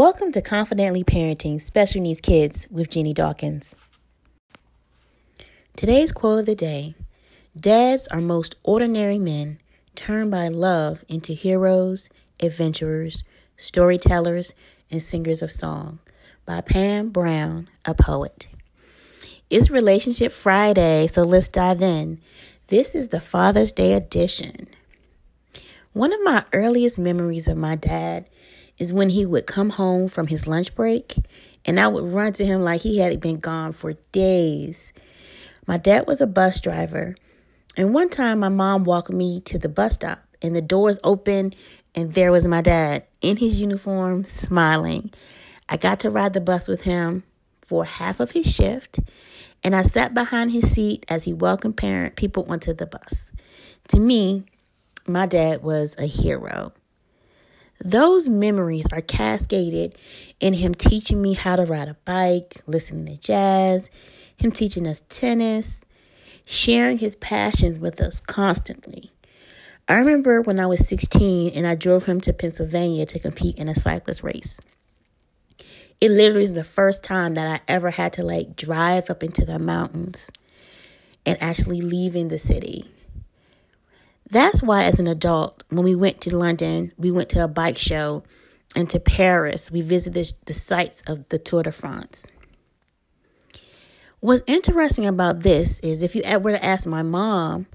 Welcome to Confidently Parenting Special Needs Kids with Jeannie Dawkins. Today's quote of the day Dads are most ordinary men turned by love into heroes, adventurers, storytellers, and singers of song by Pam Brown, a poet. It's Relationship Friday, so let's dive in. This is the Father's Day edition. One of my earliest memories of my dad is when he would come home from his lunch break and I would run to him like he had been gone for days. My dad was a bus driver, and one time my mom walked me to the bus stop, and the doors opened, and there was my dad in his uniform, smiling. I got to ride the bus with him for half of his shift, and I sat behind his seat as he welcomed parent people onto the bus. To me, my dad was a hero. Those memories are cascaded in him teaching me how to ride a bike, listening to jazz, him teaching us tennis, sharing his passions with us constantly. I remember when I was 16 and I drove him to Pennsylvania to compete in a cyclist race. It literally is the first time that I ever had to like drive up into the mountains and actually leaving the city. That's why, as an adult, when we went to London, we went to a bike show, and to Paris, we visited the sites of the Tour de France. What's interesting about this is if you were to ask my mom,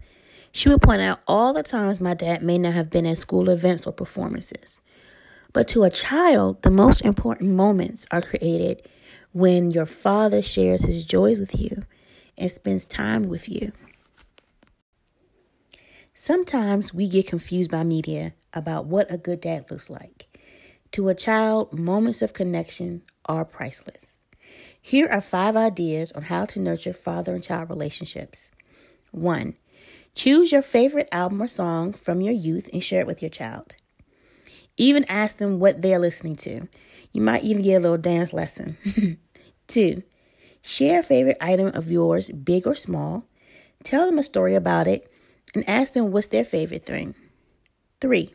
she would point out all the times my dad may not have been at school events or performances. But to a child, the most important moments are created when your father shares his joys with you and spends time with you. Sometimes we get confused by media about what a good dad looks like. To a child, moments of connection are priceless. Here are five ideas on how to nurture father and child relationships. One, choose your favorite album or song from your youth and share it with your child. Even ask them what they're listening to. You might even get a little dance lesson. Two, share a favorite item of yours, big or small. Tell them a story about it and ask them what's their favorite thing. Three,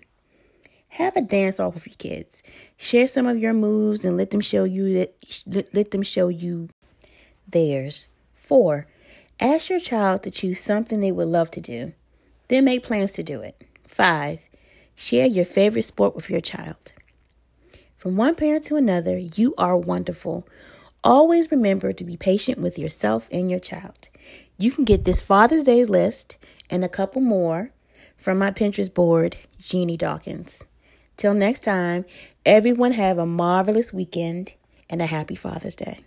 have a dance off with your kids. Share some of your moves and let them show you that let them show you theirs. 4. Ask your child to choose something they would love to do. Then make plans to do it. 5. Share your favorite sport with your child. From one parent to another, you are wonderful. Always remember to be patient with yourself and your child. You can get this Father's Day list and a couple more from my Pinterest board, Jeannie Dawkins. Till next time, everyone have a marvelous weekend and a happy Father's Day.